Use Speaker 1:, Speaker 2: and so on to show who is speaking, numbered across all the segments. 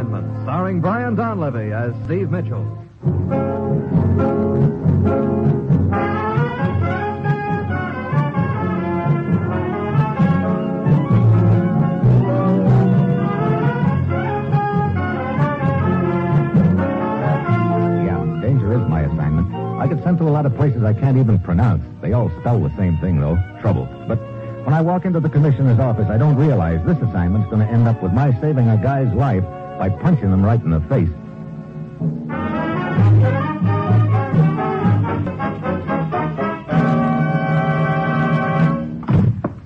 Speaker 1: Assignment, starring Brian Donlevy as Steve Mitchell.
Speaker 2: Yeah, danger is my assignment. I get sent to a lot of places I can't even pronounce. They all spell the same thing, though trouble. But when I walk into the commissioner's office, I don't realize this assignment's going to end up with my saving a guy's life by punching him right in the face.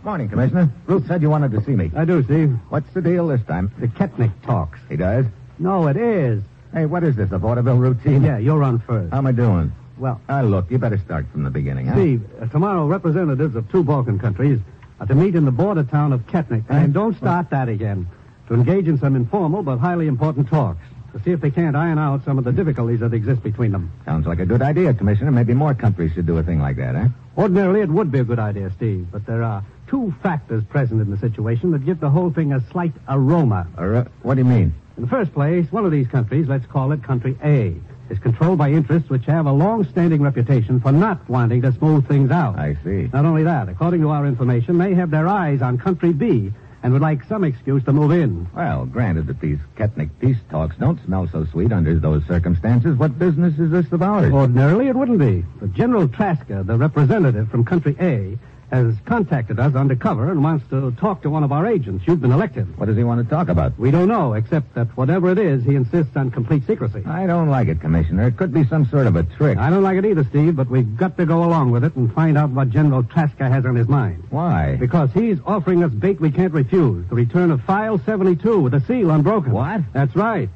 Speaker 2: Morning, Commissioner. Ruth said you wanted to see me.
Speaker 3: I do, Steve.
Speaker 2: What's the deal this time?
Speaker 3: The Ketnick talks.
Speaker 2: He does?
Speaker 3: No, it is.
Speaker 2: Hey, what is this, a vaudeville routine?
Speaker 3: Yeah, you're on first.
Speaker 2: How am I doing?
Speaker 3: Well,
Speaker 2: Ah, look, you better start from the beginning, huh?
Speaker 3: Steve, uh, tomorrow representatives of two Balkan countries are to meet in the border town of Ketnick.
Speaker 2: Huh?
Speaker 3: And don't start that again. To engage in some informal but highly important talks. To see if they can't iron out some of the difficulties that exist between them.
Speaker 2: Sounds like a good idea, Commissioner. Maybe more countries should do a thing like that, eh?
Speaker 3: Ordinarily, it would be a good idea, Steve, but there are two factors present in the situation that give the whole thing a slight aroma.
Speaker 2: Uh, what do you mean?
Speaker 3: In the first place, one of these countries, let's call it Country A, is controlled by interests which have a long-standing reputation for not wanting to smooth things out.
Speaker 2: I see.
Speaker 3: Not only that, according to our information, they have their eyes on Country B and would like some excuse to move in.
Speaker 2: Well, granted that these Ketnick peace talks don't smell so sweet under those circumstances, what business is this of ours?
Speaker 3: Ordinarily, it wouldn't be. But General Traska, the representative from Country A, has contacted us undercover and wants to talk to one of our agents. You've been elected.
Speaker 2: What does he want to talk about?
Speaker 3: We don't know, except that whatever it is, he insists on complete secrecy.
Speaker 2: I don't like it, Commissioner. It could be some sort of a trick.
Speaker 3: I don't like it either, Steve, but we've got to go along with it and find out what General Traska has on his mind.
Speaker 2: Why?
Speaker 3: Because he's offering us bait we can't refuse. The return of File 72 with the seal unbroken.
Speaker 2: What?
Speaker 3: That's right.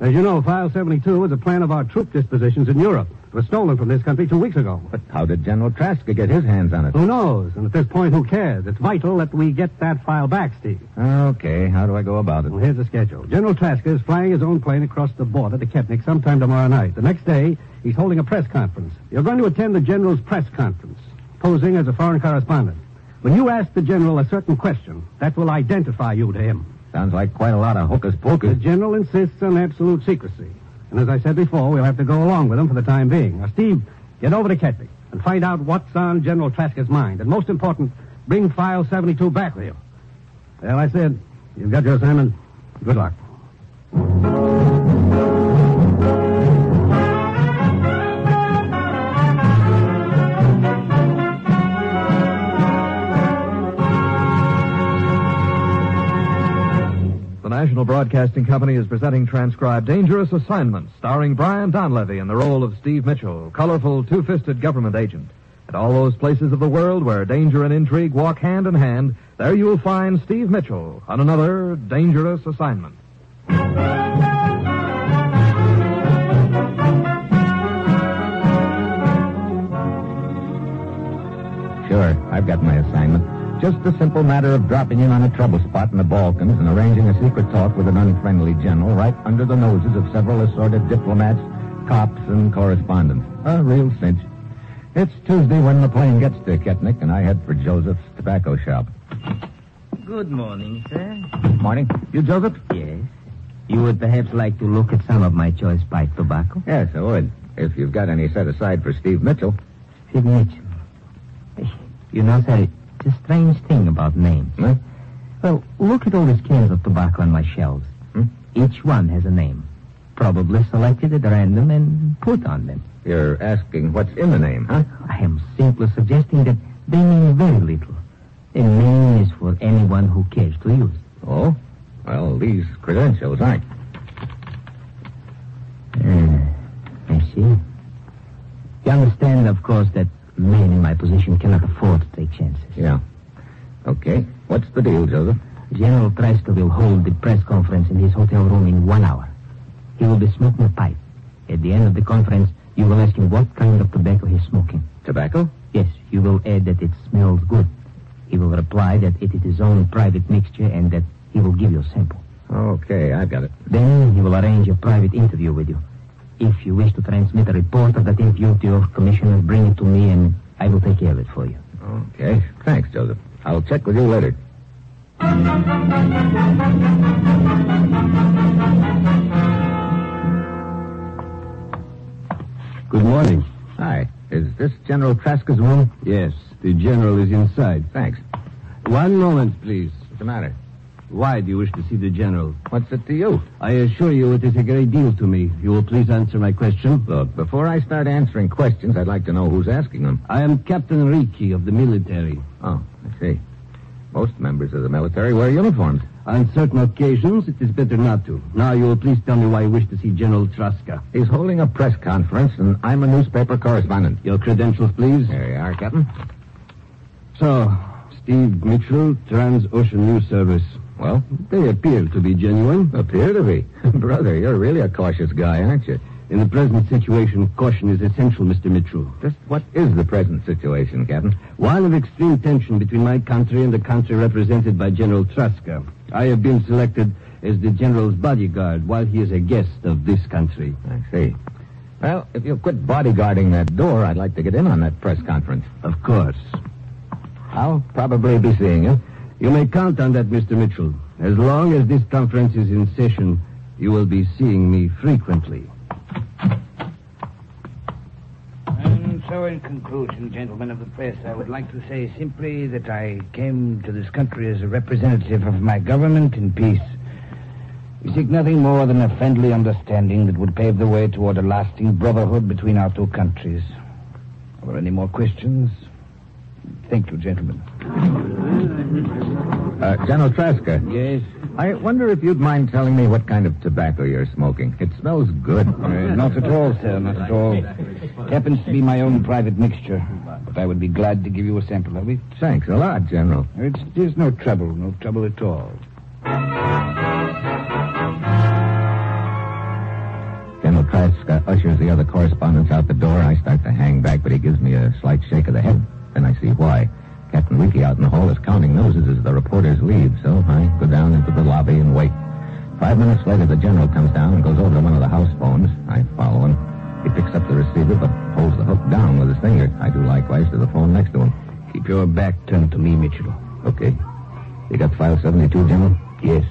Speaker 3: As you know, File 72 is a plan of our troop dispositions in Europe. It was stolen from this country two weeks ago.
Speaker 2: But how did General Traska get his hands on it?
Speaker 3: Who knows? And at this point, who cares? It's vital that we get that file back, Steve.
Speaker 2: Okay, how do I go about it?
Speaker 3: Well, here's the schedule. General Traska is flying his own plane across the border to Ketnick sometime tomorrow night. The next day, he's holding a press conference. You're going to attend the General's press conference, posing as a foreign correspondent. When you ask the General a certain question, that will identify you to him.
Speaker 2: Sounds like quite a lot of hocus pocus. The.
Speaker 3: General insists on absolute secrecy. And as I said before, we'll have to go along with him for the time being. Now, Steve, get over to Ketnick and find out what's on General Traska's mind. And most important, bring File 72 back with you. Well, I said, you've got your assignment. Good luck.
Speaker 1: National Broadcasting Company is presenting transcribed Dangerous Assignment, starring Brian Donlevy in the role of Steve Mitchell, colorful two-fisted government agent. At all those places of the world where danger and intrigue walk hand in hand, there you will find Steve Mitchell on another dangerous assignment.
Speaker 2: Sure, I've got my assignment. Just a simple matter of dropping in on a trouble spot in the Balkans and arranging a secret talk with an unfriendly general right under the noses of several assorted diplomats, cops, and correspondents. A real cinch. It's Tuesday when the plane gets to Ketnick, and I head for Joseph's tobacco shop.
Speaker 4: Good morning, sir.
Speaker 2: Morning. You, Joseph?
Speaker 4: Yes. You would perhaps like to look at some of my choice pipe tobacco?
Speaker 2: Yes, I would. If you've got any set aside for Steve Mitchell.
Speaker 4: Steve Mitchell. Eh, you know, sir, a strange thing about names.
Speaker 2: Huh?
Speaker 4: Well, look at all these cans of tobacco on my shelves.
Speaker 2: Hmm?
Speaker 4: Each one has a name. Probably selected at random and put on them.
Speaker 2: You're asking what's in the name, huh?
Speaker 4: I am simply suggesting that they mean very little. A name is for anyone who cares to use.
Speaker 2: Oh? Well, these credentials aren't.
Speaker 4: Uh, I see.
Speaker 5: You understand, of course, that men in my position cannot afford to take chances.
Speaker 2: Yeah. Okay. What's the deal, Joseph?
Speaker 5: General Traska will hold the press conference in his hotel room in one hour. He will be smoking a pipe. At the end of the conference, you will ask him what kind of tobacco he's smoking.
Speaker 2: Tobacco?
Speaker 5: Yes, you will add that it smells good. He will reply that it is his own private mixture and that he will give you a sample.
Speaker 2: Okay, I've got it.
Speaker 5: Then he will arrange a private interview with you. If you wish to transmit a report of that interview to your commissioner, bring it to me and I will take care of it for you.
Speaker 2: Okay. Thanks, Joseph. I'll check with you later.
Speaker 6: Good morning.
Speaker 2: Hi. Is this General Traska's room?
Speaker 6: Yes, the general is inside.
Speaker 2: Thanks.
Speaker 6: One moment, please.
Speaker 2: What's the matter?
Speaker 6: Why do you wish to see the general?
Speaker 2: What's it to you?
Speaker 6: I assure you it is a great deal to me. You will please answer my question.
Speaker 2: Look, before I start answering questions, I'd like to know who's asking them.
Speaker 6: I am Captain Ricci of the military.
Speaker 2: Oh, I see. Most members of the military wear uniforms.
Speaker 6: On certain occasions, it is better not to. Now you will please tell me why you wish to see General Traska.
Speaker 2: He's holding a press conference, and I'm a newspaper correspondent.
Speaker 6: Your credentials, please.
Speaker 2: Here you are, Captain.
Speaker 6: So, Steve Mitchell, Trans-Ocean News Service.
Speaker 2: Well,
Speaker 6: They appear to be genuine.
Speaker 2: appear to be. Brother, you're really a cautious guy, aren't you?
Speaker 6: In the present situation, caution is essential, Mr. Mitchell.
Speaker 2: Just what is the present situation, Captain?
Speaker 6: One of extreme tension between my country and the country represented by General Traska. I have been selected as the general's bodyguard while he is a guest of this country.
Speaker 2: I see. Well, if you'll quit bodyguarding that door, I'd like to get in on that press conference.
Speaker 6: Of course.
Speaker 2: I'll probably be seeing you.
Speaker 6: You may count on that, Mr. Mitchell. As long as this conference is in session, you will be seeing me frequently.
Speaker 7: And so, in conclusion, gentlemen of the press, I would like to say simply that I came to this country as a representative of my government in peace. We seek nothing more than a friendly understanding that would pave the way toward a lasting brotherhood between our two countries. Are there any more questions? Thank you, gentlemen.
Speaker 2: Uh, General Traska,
Speaker 7: Yes?
Speaker 2: I wonder if you'd mind telling me what kind of tobacco you're smoking. It smells good.
Speaker 7: Uh, not at all, sir, not at all. It happens to be my own private mixture, but I would be glad to give you a sample of it.
Speaker 2: Thanks a lot, General.
Speaker 7: It's, there's no trouble, no trouble at all.
Speaker 2: General Traska ushers the other correspondents out the door. I start to hang back, but he gives me a slight shake of the head. Then I see why. Captain Ricky out in the hall is counting noses as the reporters leave, so I go down into the lobby and wait. Five minutes later, the general comes down and goes over to one of the house phones. I follow him. He picks up the receiver, but holds the hook down with his finger. I do likewise to the phone next to him.
Speaker 7: Keep your back turned to me, Mitchell.
Speaker 2: Okay. You got file 72, General?
Speaker 7: Yes.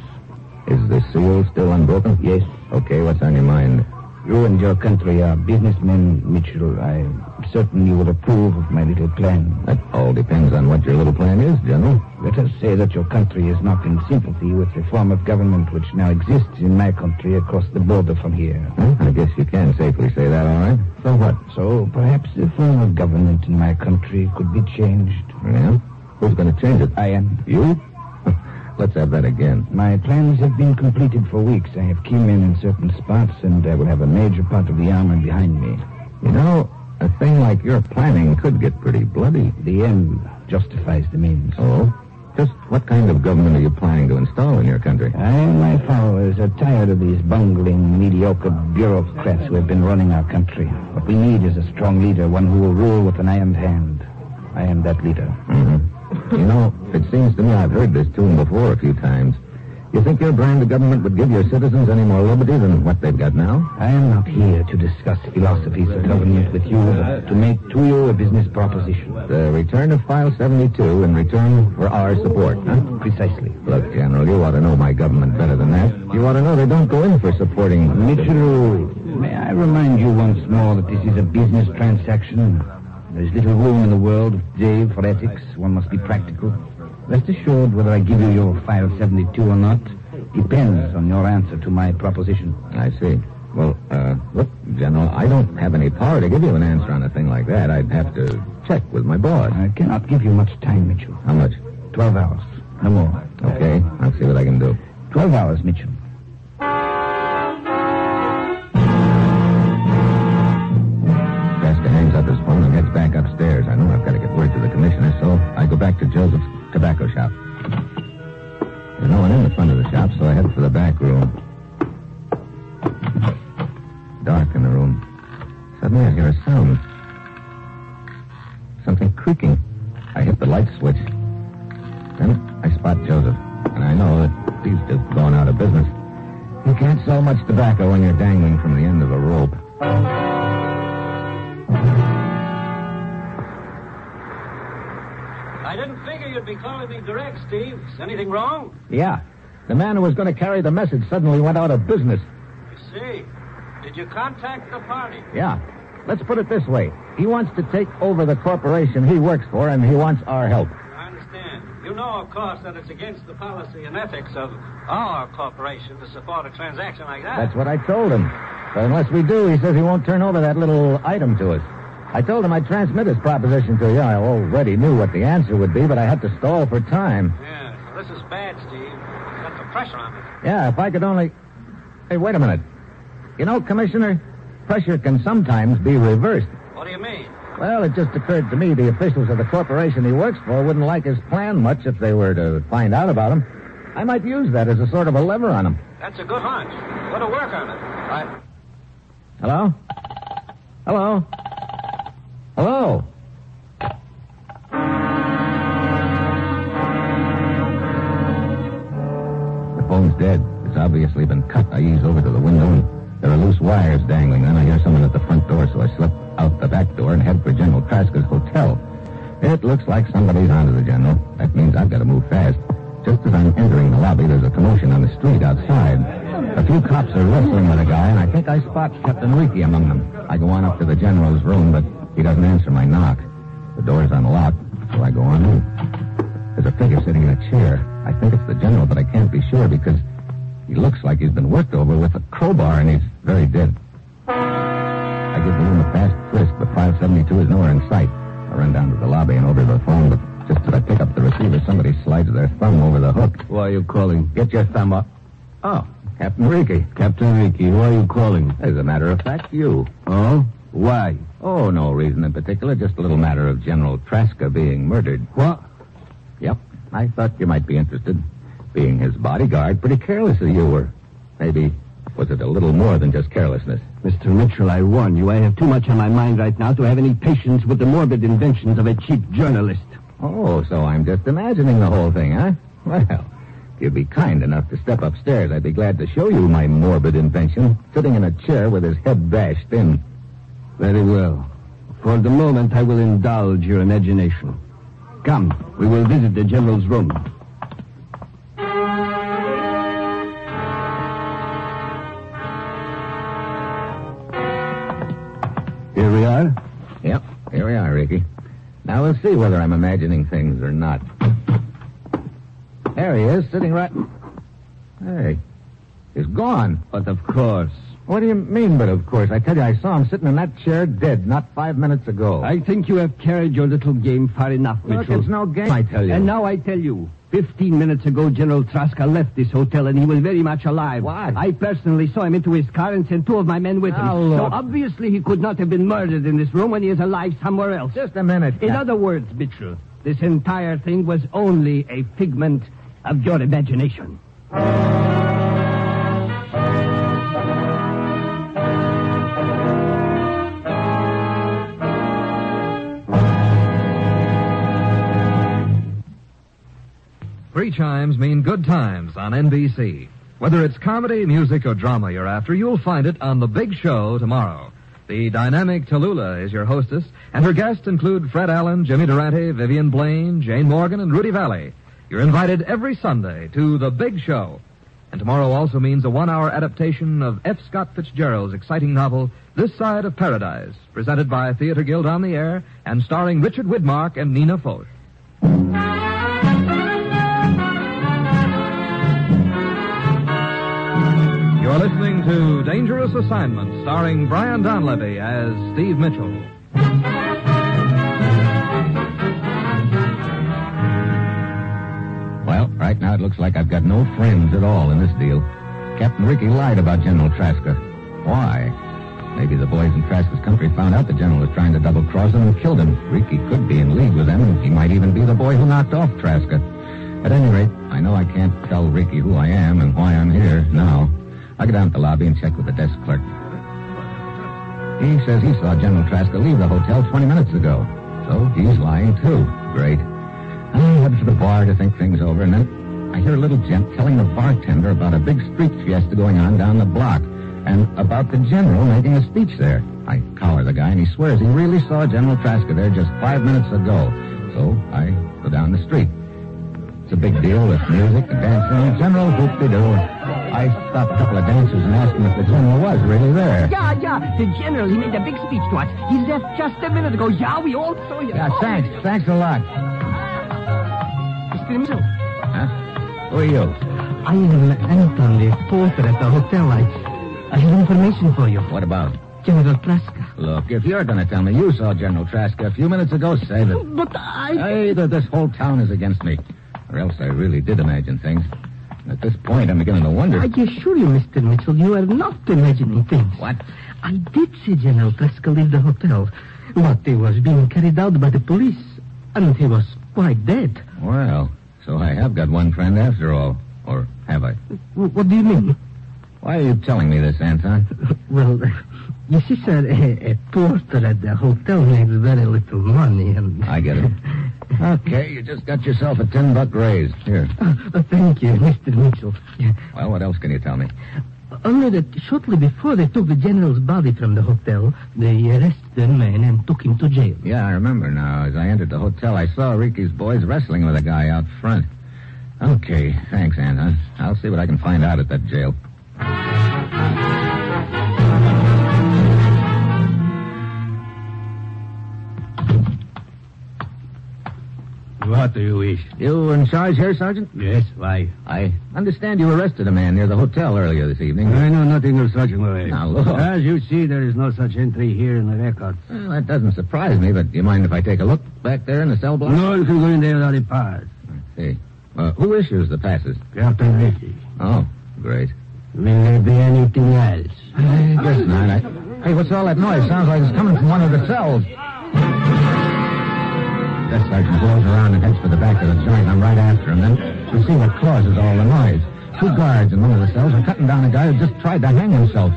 Speaker 2: Is the seal still unbroken?
Speaker 7: Yes.
Speaker 2: Okay, what's on your mind?
Speaker 7: You and your country are businessmen, Mitchell. I'm certain you will approve of my little plan.
Speaker 2: That all depends on what your little plan is, General.
Speaker 7: Let us say that your country is not in sympathy with the form of government which now exists in my country across the border from here.
Speaker 2: Huh? I guess you can safely say that, all right. So what?
Speaker 7: So perhaps the form of government in my country could be changed.
Speaker 2: Yeah? Who's going to change it?
Speaker 7: I am.
Speaker 2: You? Let's have that again.
Speaker 7: My plans have been completed for weeks. I have key men in certain spots, and I will have a major part of the army behind me.
Speaker 2: You know, a thing like your planning could get pretty bloody.
Speaker 7: The end justifies the means.
Speaker 2: Oh? Just what kind of government are you planning to install in your country?
Speaker 7: I and my followers are tired of these bungling, mediocre bureaucrats who have been running our country. What we need is a strong leader, one who will rule with an iron hand. I am that leader.
Speaker 2: Mm-hmm. You know, it seems to me I've heard this tune before a few times. You think your brand of government would give your citizens any more liberty than what they've got now?
Speaker 7: I am not here to discuss philosophies of government with you, but to make to you a business proposition.
Speaker 2: The return of File 72 in return for our support, huh?
Speaker 7: Precisely.
Speaker 2: Look, General, you ought to know my government better than that. You ought to know they don't go in for supporting...
Speaker 7: Mitchell, may I remind you once more that this is a business transaction? There's little room in the world of today for ethics. One must be practical. Rest assured, whether I give you your file 72 or not depends on your answer to my proposition.
Speaker 2: I see. Well, uh, look, General, I don't have any power to give you an answer on a thing like that. I'd have to check with my boss.
Speaker 7: I cannot give you much time, Mitchell.
Speaker 2: How much?
Speaker 7: Twelve hours. No more.
Speaker 2: Okay, I'll see what I can do.
Speaker 7: Twelve hours, Mitchell.
Speaker 8: Anything wrong?
Speaker 2: Yeah. The man who was going to carry the message suddenly went out of business.
Speaker 8: I see. Did you contact the party?
Speaker 2: Yeah. Let's put it this way. He wants to take over the corporation he works for, and he wants our help.
Speaker 8: I understand. You know, of course, that it's against the policy and ethics of our corporation to support a transaction like that.
Speaker 2: That's what I told him. But unless we do, he says he won't turn over that little item to us. I told him I'd transmit his proposition to you. I already knew what the answer would be, but I had to stall for time.
Speaker 8: Yeah, this is bad, Steve. Got the pressure on me.
Speaker 2: Yeah, if I could only. Hey, wait a minute. You know, Commissioner, pressure can sometimes be reversed.
Speaker 8: What do you mean?
Speaker 2: Well, it just occurred to me the officials of the corporation he works for wouldn't like his plan much if they were to find out about him. I might use that as a sort of a lever on him.
Speaker 8: That's a good hunch. Go to work on it. I...
Speaker 2: Hello? Hello? Hello? Dead. It's obviously been cut. I ease over to the window and there are loose wires dangling. Then I hear someone at the front door, so I slip out the back door and head for General Traska's hotel. It looks like somebody's onto the General. That means I've got to move fast. Just as I'm entering the lobby, there's a commotion on the street outside. A few cops are wrestling with a guy, and I think I spot Captain Reeky among them. I go on up to the General's room, but he doesn't answer my knock. The door's unlocked, so I go on in. There's a figure sitting in a chair. I think it's the General, but I can't be sure because he looks like he's been worked over with a crowbar, and he's very dead. I give the room a fast frisk, but 572 is nowhere in sight. I run down to the lobby and over to the phone, but just as I pick up the receiver, somebody slides their thumb over the hook.
Speaker 6: Why are you calling?
Speaker 2: Get your thumb up. Oh, Captain Reeky.
Speaker 6: Captain Ricky, who are you calling?
Speaker 2: As a matter of fact, you.
Speaker 6: Oh? Why?
Speaker 2: Oh, no reason in particular, just a little matter of General Traska being murdered.
Speaker 6: What?
Speaker 2: I thought you might be interested. Being his bodyguard, pretty careless as you were. Maybe, was it a little more than just carelessness?
Speaker 6: Mr. Mitchell, I warn you, I have too much on my mind right now to have any patience with the morbid inventions of a cheap journalist.
Speaker 2: Oh, so I'm just imagining the whole thing, huh? Well, if you'd be kind enough to step upstairs, I'd be glad to show you my morbid invention, sitting in a chair with his head bashed in.
Speaker 6: Very well. For the moment, I will indulge your imagination. Come, we will visit the General's room. Here we are.
Speaker 2: Yep, here we are, Ricky. Now we'll see whether I'm imagining things or not. There he is, sitting right. Hey, he's gone.
Speaker 6: But of course.
Speaker 2: What do you mean, but of course? I tell you, I saw him sitting in that chair dead not five minutes ago.
Speaker 6: I think you have carried your little game far enough,
Speaker 2: Look,
Speaker 6: Mitchell.
Speaker 2: it's no game, I tell you.
Speaker 6: And now I tell you, 15 minutes ago, General Traska left this hotel and he was very much alive.
Speaker 2: Why?
Speaker 6: I personally saw him into his car and sent two of my men with him.
Speaker 2: Now,
Speaker 6: So obviously he could not have been murdered in this room when he is alive somewhere else.
Speaker 2: Just a minute.
Speaker 6: In other words, Mitchell, this entire thing was only a figment of your imagination.
Speaker 1: Three chimes mean good times on NBC. Whether it's comedy, music, or drama you're after, you'll find it on The Big Show tomorrow. The dynamic Tallulah is your hostess, and her guests include Fred Allen, Jimmy Durante, Vivian Blaine, Jane Morgan, and Rudy Vallée. You're invited every Sunday to The Big Show. And tomorrow also means a one-hour adaptation of F. Scott Fitzgerald's exciting novel, This Side of Paradise, presented by Theater Guild on the Air and starring Richard Widmark and Nina Foch. You're listening to Dangerous Assignment, starring Brian Donlevy as Steve Mitchell.
Speaker 2: Well, right now it looks like I've got no friends at all in this deal. Captain Ricky lied about General Traska. Why? Maybe the boys in Trask's country found out the general was trying to double cross them and killed him. Ricky could be in league with them, and he might even be the boy who knocked off Traska. At any rate, I know I can't tell Ricky who I am and why I'm here now. I go down to the lobby and check with the desk clerk. He says he saw General Traska leave the hotel 20 minutes ago. So he's lying, too. Great. I head for the bar to think things over, and then I hear a little gent telling the bartender about a big street fiesta going on down the block, and about the general making a speech there. I collar the guy, and he swears he really saw General Traska there just five minutes ago. So I go down the street. It's a big deal with music and dancing. General whoop-de-doo. I stopped a couple of dancers and asked them if the general was really there.
Speaker 4: Yeah, yeah. The general, he made a big speech to us. He left just a minute ago. Yeah, we all saw you.
Speaker 2: Yeah, thanks. Thanks a lot.
Speaker 4: Mr. Mitchell,
Speaker 2: Huh? Who are you?
Speaker 4: I am Anton, the porter at the hotel. I, I have information for you.
Speaker 2: What about?
Speaker 4: General Traska.
Speaker 2: Look, if you're going to tell me you saw General Traska a few minutes ago, save it.
Speaker 4: But I...
Speaker 2: Hey, th- this whole town is against me. Or else I really did imagine things. At this point, I'm beginning to wonder.
Speaker 4: I assure you, Mr. Mitchell, you are not imagining things.
Speaker 2: What?
Speaker 4: I did see General Traska leave the hotel, but he was being carried out by the police, and he was quite dead.
Speaker 2: Well, so I have got one friend after all. Or have I?
Speaker 4: W- What do you mean?
Speaker 2: Why are you telling me this, Anton?
Speaker 4: Well, you see, sir, a, a porter at the hotel makes very little money, and...
Speaker 2: I get it. Okay, you just got yourself a ten buck raise. Here.
Speaker 4: Uh, thank you, Mr. Mitchell.
Speaker 2: Well, what else can you tell me?
Speaker 4: Only that shortly before they took the general's body from the hotel, they arrested the man and took him to jail.
Speaker 2: Yeah, I remember now. As I entered the hotel, I saw Ricky's boys wrestling with a guy out front. Okay, thanks, Anton. I'll see what I can find out at that jail.
Speaker 6: What do you wish?
Speaker 2: You in charge here, Sergeant?
Speaker 6: Yes, why?
Speaker 2: I understand you arrested a man near the hotel earlier this evening.
Speaker 6: I know nothing of such, Murray.
Speaker 2: Now, look.
Speaker 6: As you see, there is no such entry here in the records.
Speaker 2: Well, that doesn't surprise me, but do you mind if I take a look back there in the cell block?
Speaker 6: No one can go in there without a pass.
Speaker 2: I See. Uh, who issues the passes?
Speaker 6: Captain Ricky.
Speaker 2: Oh, great.
Speaker 6: Will there be anything else?
Speaker 2: I guess not. I... Hey, what's all that noise? Sounds like it's coming from one of the cells. Desk sergeant blows around and heads for the back of the joint. I'm right after him. Then we see what causes all the noise. Two guards in one of the cells are cutting down a guy who just tried to hang himself.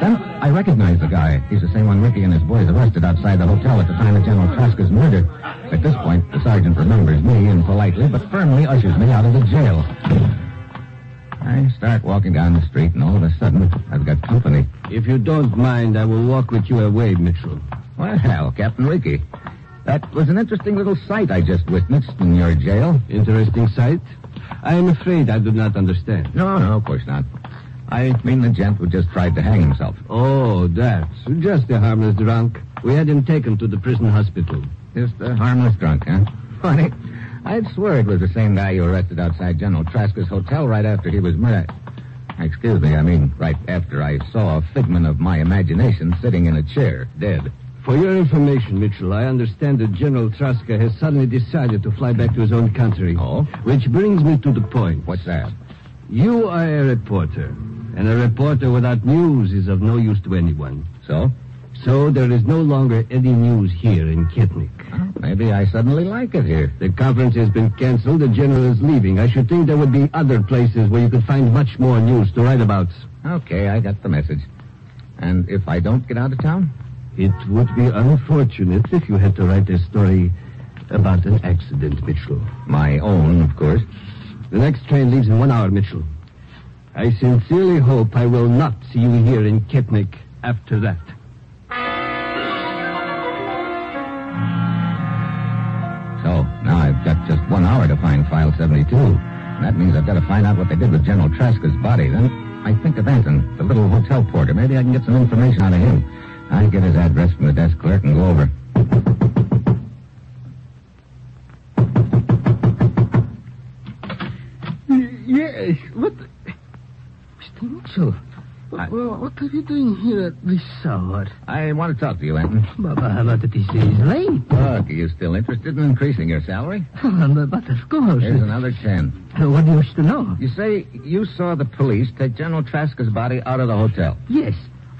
Speaker 2: Then I recognize the guy. He's the same one Ricky and his boys arrested outside the hotel at the time of General Traska's murder. At this point, the sergeant remembers me and politely but firmly ushers me out of the jail. I start walking down the street, and all of a sudden, I've got company.
Speaker 6: If you don't mind, I will walk with you away, Mitchell.
Speaker 2: Well, Captain Ricky, that was an interesting little sight I just witnessed in your jail.
Speaker 6: Interesting sight. I am afraid I do not understand.
Speaker 2: No, no, of course not. I mean the gent who just tried to hang himself.
Speaker 6: Oh, that's just a harmless drunk. We had him taken to the prison hospital.
Speaker 2: Just a harmless drunk, huh? Funny. I'd swear it was the same guy you arrested outside General Traska's hotel right after he was murdered. Excuse me, I mean right after I saw a figment of my imagination sitting in a chair, dead.
Speaker 6: For your information, Mitchell, I understand that General Traska has suddenly decided to fly back to his own country.
Speaker 2: Oh?
Speaker 6: Which brings me to the point.
Speaker 2: What's that?
Speaker 6: You are a reporter, and a reporter without news is of no use to anyone.
Speaker 2: So?
Speaker 6: So there is no longer any news here in Ketnik.
Speaker 2: Maybe I suddenly like it here.
Speaker 6: The conference has been canceled. The general is leaving. I should think there would be other places where you could find much more news to write about.
Speaker 2: Okay, I got the message. And if I don't get out of town?
Speaker 6: It would be unfortunate if you had to write a story about an accident, Mitchell.
Speaker 2: My own, of course.
Speaker 6: The next train leaves in one hour, Mitchell. I sincerely hope I will not see you here in Ketnik after that.
Speaker 2: So, now I've got just one hour to find File 72. And that means I've got to find out what they did with General Traska's body. Then I think of Anton, the little hotel porter. Maybe I can get some information out of him. I get his address from the desk clerk and go over.
Speaker 4: Yes, what... Mr. Mitchell,
Speaker 2: I-
Speaker 4: well, what are you doing here at this hour?
Speaker 2: I want to talk to you, Anton.
Speaker 4: But, but it is late.
Speaker 2: Look, are you still interested in increasing your salary?
Speaker 4: but, but of course.
Speaker 2: Here's another ten.
Speaker 4: Uh, what do you wish to know?
Speaker 2: You say you saw the police take General Traska's body out of the hotel.
Speaker 4: Yes,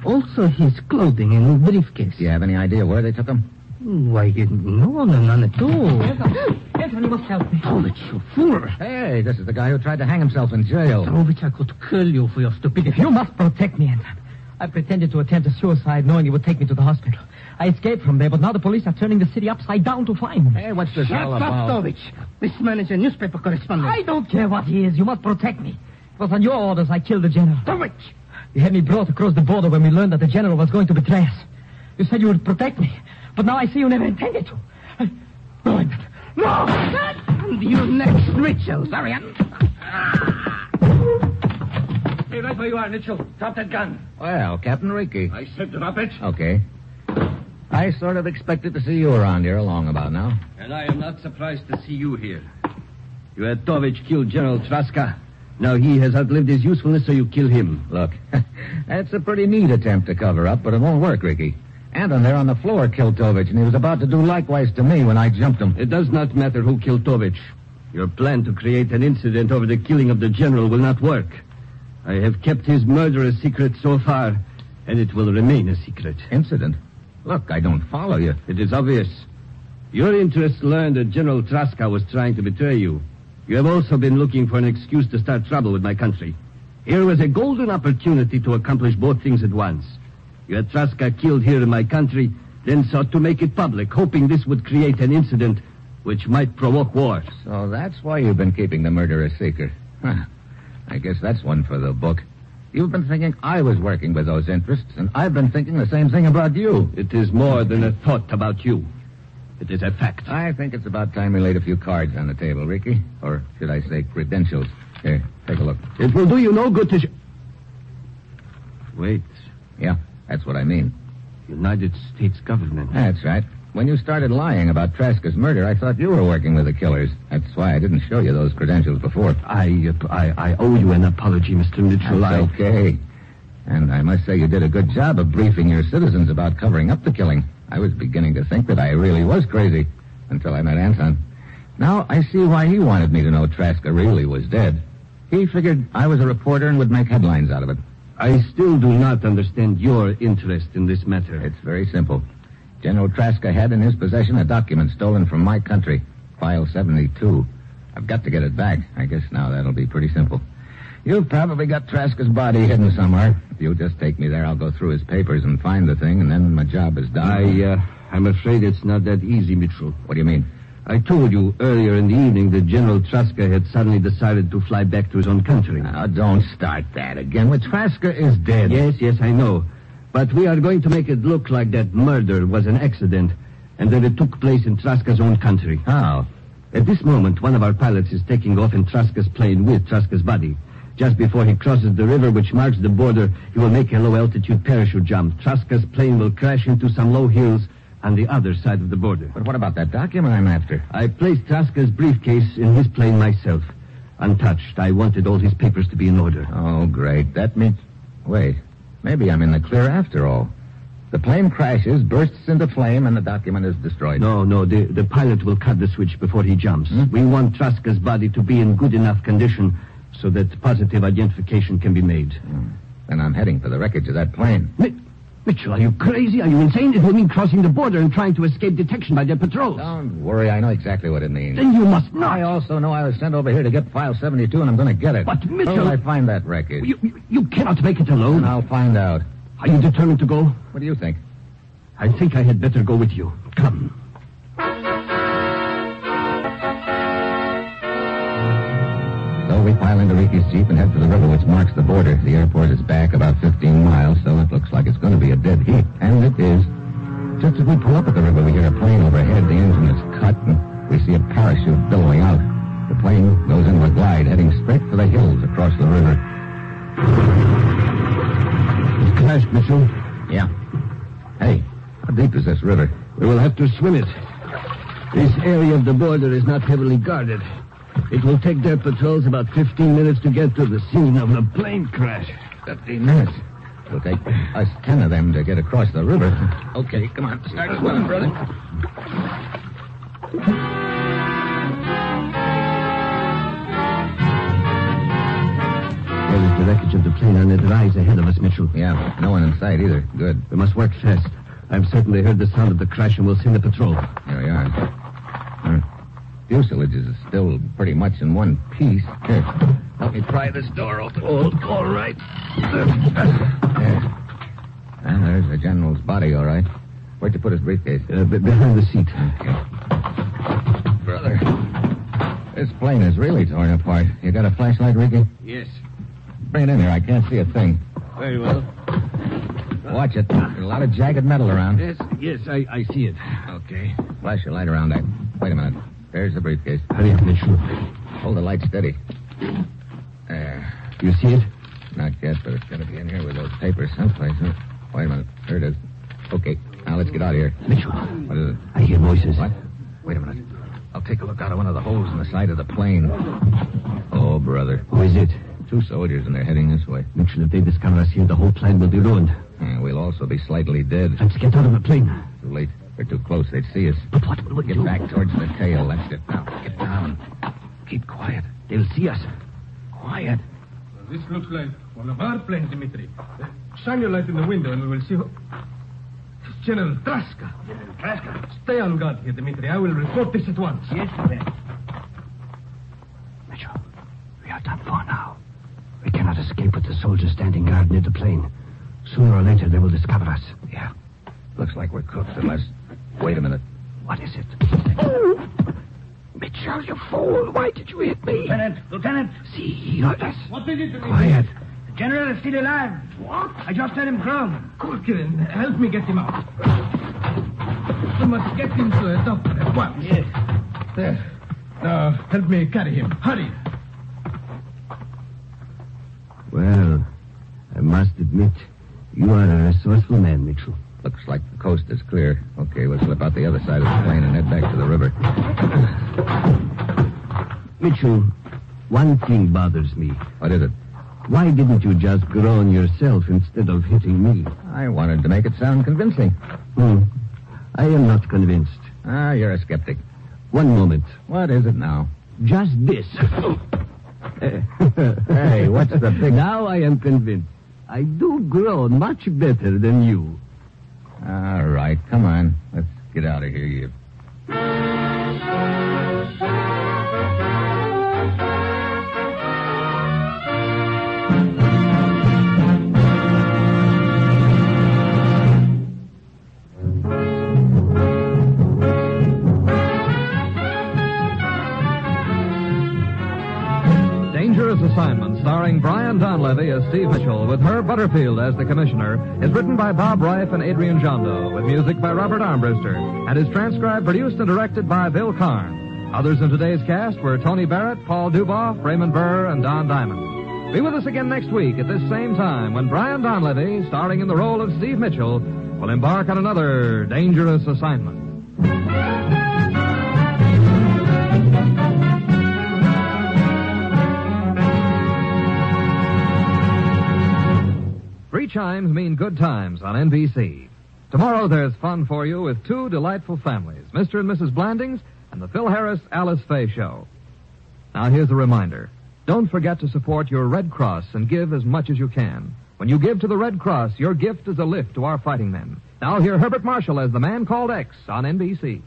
Speaker 4: Also his clothing and briefcase.
Speaker 2: Do you have any idea where they took him?
Speaker 4: Why, no, no, none at all. Anton, you must help me. Petrovich, you fool.
Speaker 2: Hey, this is the guy who tried to hang himself in jail.
Speaker 4: Petrovich, I could kill you for your stupidity. You must protect me, Anton. I pretended to attempt a suicide knowing you would take me to the hospital. I escaped from there, but now the police are turning the city upside down to find me.
Speaker 2: Hey, what's this all
Speaker 4: Shut up,
Speaker 2: about?
Speaker 4: Petrovich. This man is a newspaper correspondent. I don't care what he is. You must protect me. It was on your orders I killed the general. Petrovich! You had me brought across the border when we learned that the general was going to betray us. You said you would protect me, but now I see you never intended to. I- No, I- no! And your next ritual, Zarian.
Speaker 3: Stay right where you are, Mitchell. Drop that gun.
Speaker 2: Well, Captain Ricky.
Speaker 3: I said drop it.
Speaker 2: Okay. I sort of expected to see you around here along about now.
Speaker 6: And I am not surprised to see you here. You had Tovich kill General Traska. Now he has outlived his usefulness, so you kill him.
Speaker 2: Look, that's a pretty neat attempt to cover up, but it won't work, Ricky. Anton there on the floor killed Tovich, and he was about to do likewise to me when I jumped him.
Speaker 6: It does not matter who killed Tovich. Your plan to create an incident over the killing of the general will not work. I have kept his murder a secret so far, and it will remain a secret.
Speaker 2: Incident? Look, I don't follow you.
Speaker 6: It is obvious. Your interests learned that General Traska was trying to betray you. You have also been looking for an excuse to start trouble with my country. Here was a golden opportunity to accomplish both things at once. You had Traska killed here in my country, then sought to make it public, hoping this would create an incident which might provoke war.
Speaker 2: So that's why you've been keeping the murder a secret. Huh. I guess that's one for the book. You've been thinking I was working with those interests, and I've been thinking the same thing about you.
Speaker 6: It is more than a thought about you. It is a fact.
Speaker 2: I think it's about time we laid a few cards on the table, Ricky. Or should I say credentials? Here, take a look.
Speaker 6: It will do you no good to. Sh- Wait.
Speaker 2: Yeah, that's what I mean.
Speaker 6: United States government.
Speaker 2: That's right. When you started lying about Traska's murder, I thought you were working with the killers. That's why I didn't show you those credentials before.
Speaker 6: I, uh, I, I owe you an apology, Mr. Mitchell.
Speaker 2: That's
Speaker 6: I...
Speaker 2: okay. And I must say you did a good job of briefing your citizens about covering up the killing. I was beginning to think that I really was crazy until I met Anton. Now I see why he wanted me to know Traska really was dead. He figured I was a reporter and would make headlines out of it.
Speaker 6: I still do not understand your interest in this matter.
Speaker 2: It's very simple. General Traska had in his possession a document stolen from my country, File 72. I've got to get it back. I guess now that'll be pretty simple. You've probably got Traska's body hidden somewhere. If you'll just take me there, I'll go through his papers and find the thing, and then my job is done.
Speaker 6: I, uh, I'm afraid it's not that easy, Mitchell.
Speaker 2: What do you mean?
Speaker 6: I told you earlier in the evening that General Traska had suddenly decided to fly back to his own country.
Speaker 2: Now, don't start that again. Well, Traska is dead.
Speaker 6: Yes, yes, I know. But we are going to make it look like that murder was an accident and that it took place in Traska's own country.
Speaker 2: How?
Speaker 6: At this moment, one of our pilots is taking off in Traska's plane with Traska's body. Just before he crosses the river which marks the border, he will make a low-altitude parachute jump. Traska's plane will crash into some low hills on the other side of the border.
Speaker 2: But what about that document I'm after?
Speaker 6: I placed Traska's briefcase in his plane myself. Untouched. I wanted all his papers to be in order.
Speaker 2: Oh, great. That means. Wait. Maybe I'm in the clear after all. The plane crashes, bursts into flame, and the document is destroyed.
Speaker 6: No, no, the, the pilot will cut the switch before he jumps.
Speaker 2: Hmm?
Speaker 6: We want Traska's body to be in good enough condition so that positive identification can be made.
Speaker 2: Hmm. Then I'm heading for the wreckage of that plane.
Speaker 6: Mi- Mitchell, are you crazy? Are you insane? It will mean crossing the border and trying to escape detection by their patrols.
Speaker 2: Don't worry, I know exactly what it means.
Speaker 6: Then you must not.
Speaker 2: I also know I was sent over here to get file 72, and I'm going to get it.
Speaker 6: But, Mitchell-
Speaker 2: Where will I find that wreckage?
Speaker 6: You, you, you cannot make it alone.
Speaker 2: And I'll find out.
Speaker 6: Are you determined to go?
Speaker 2: What do you think?
Speaker 6: I think I had better go with you. Come.
Speaker 2: We pile into Ricky's Jeep and head for the river which marks the border. The airport is back about 15 miles, so it looks like it's going to be a dead heat. And it is. Just as we pull up at the river, we hear a plane overhead. The engine is cut, and we see a parachute billowing out. The plane goes into a glide, heading straight for the hills across the river.
Speaker 6: It's crashed, Mitchell.
Speaker 2: Yeah. Hey, how deep is this river?
Speaker 6: We will have to swim it. This area of the border is not heavily guarded. It will take their patrols about 15 minutes to get to the scene of the plane crash.
Speaker 2: 15 minutes. It'll take us ten of them to get across the river. Okay, come on. Start swimming, brother.
Speaker 6: There's the wreckage of the plane on the rise ahead of us, Mitchell.
Speaker 2: Yeah, no one in sight either. Good.
Speaker 6: We must work fast. I've certainly heard the sound of the crash and we'll send a patrol.
Speaker 2: Here we are. Our fuselage is still pretty much in one piece. Here, help me pry this door open.
Speaker 6: Oh, all right.
Speaker 2: There. And there's the general's body, all right. Where'd you put his briefcase?
Speaker 6: Uh, behind the seat.
Speaker 2: Brother, this plane is really torn apart. You got a flashlight, Ricky?
Speaker 6: Yes.
Speaker 2: Bring it in here. I can't see a thing.
Speaker 6: Very well.
Speaker 2: Watch it. There's a lot of jagged metal around.
Speaker 6: Yes, yes, I, I see it. Okay.
Speaker 2: Flash your light around that. Wait a minute. There's the briefcase.
Speaker 6: Hurry up, Mitchell.
Speaker 2: Hold the light steady. There.
Speaker 6: You see it?
Speaker 2: Not yet, but it's going to be in here with those papers someplace. Huh? Wait a minute. There it is. Okay. Now let's get out of here.
Speaker 6: Mitchell.
Speaker 2: What is it?
Speaker 6: I hear voices.
Speaker 2: What? Wait a minute. I'll take a look out of one of the holes in the side of the plane. Oh, brother.
Speaker 6: Who is it?
Speaker 2: Two soldiers, and they're heading this way.
Speaker 6: Mitchell, if they discover us here, the whole plan will be ruined.
Speaker 2: Uh, we'll also be slightly dead.
Speaker 6: Let's get out of the plane.
Speaker 2: Too late. They're too close. They'd see us.
Speaker 6: But what will we
Speaker 2: Get
Speaker 6: do?
Speaker 2: back towards the tail. That's it. Now, get down.
Speaker 6: Keep quiet. They'll see us. Quiet.
Speaker 9: This looks like one of our planes, Dimitri. Uh, Shine your light in the window and we will see who... It's General Traska. General Traska? Stay on guard here, Dimitri. I will report this at once. Yes, sir.
Speaker 6: Mitchell, we are done for now. We cannot escape with the soldiers standing guard near the plane. Sooner or later, they will discover us.
Speaker 2: Yeah. Looks like we're cooked unless... Wait a minute.
Speaker 6: What is it? Oh! Mitchell, you fool. Why did you hit me?
Speaker 7: Lieutenant, Lieutenant,
Speaker 6: See, he heard us.
Speaker 9: What is it, Dimitri?
Speaker 6: Quiet.
Speaker 7: the general is still alive. What? I just heard him groan.
Speaker 9: Kurkirin, help me get him out. We must get him to a doctor at once.
Speaker 7: Yes.
Speaker 9: There. Now, help me carry him. Hurry.
Speaker 6: Well, I must admit, you are a resourceful man, Mitchell.
Speaker 2: Looks like the coast is clear. Okay, we'll slip out the other side of the plane and head back to the river.
Speaker 6: Mitchell, one thing bothers me.
Speaker 2: What is it?
Speaker 6: Why didn't you just groan yourself instead of hitting me?
Speaker 2: I wanted to make it sound convincing.
Speaker 6: Hmm. I am not convinced.
Speaker 2: Ah, you're a skeptic.
Speaker 6: One moment.
Speaker 2: What is it now?
Speaker 6: Just this.
Speaker 2: Hey, what's the big-
Speaker 6: Now I am convinced. I do groan much better than you.
Speaker 2: All right, come on. Let's get out of here, you.
Speaker 1: Starring Brian Donlevy as Steve Mitchell, with Herb Butterfield as the commissioner, is written by Bob Reif and Adrian Gendot, with music by Robert Armbruster, and is transcribed, produced, and directed by Bill Karn. Others in today's cast were Tony Barrett, Paul Dubov, Raymond Burr, and Don Diamond. Be with us again next week at this same time when Brian Donlevy, starring in the role of Steve Mitchell, will embark on another dangerous assignment. Chimes mean good times on NBC. Tomorrow there's fun for you with two delightful families, Mr. and Mrs. Blandings and the Phil Harris Alice Faye Show. Now here's a reminder. Don't forget to support your Red Cross and give as much as you can. When you give to the Red Cross, your gift is a lift to our fighting men. Now hear Herbert Marshall as the man called X on NBC.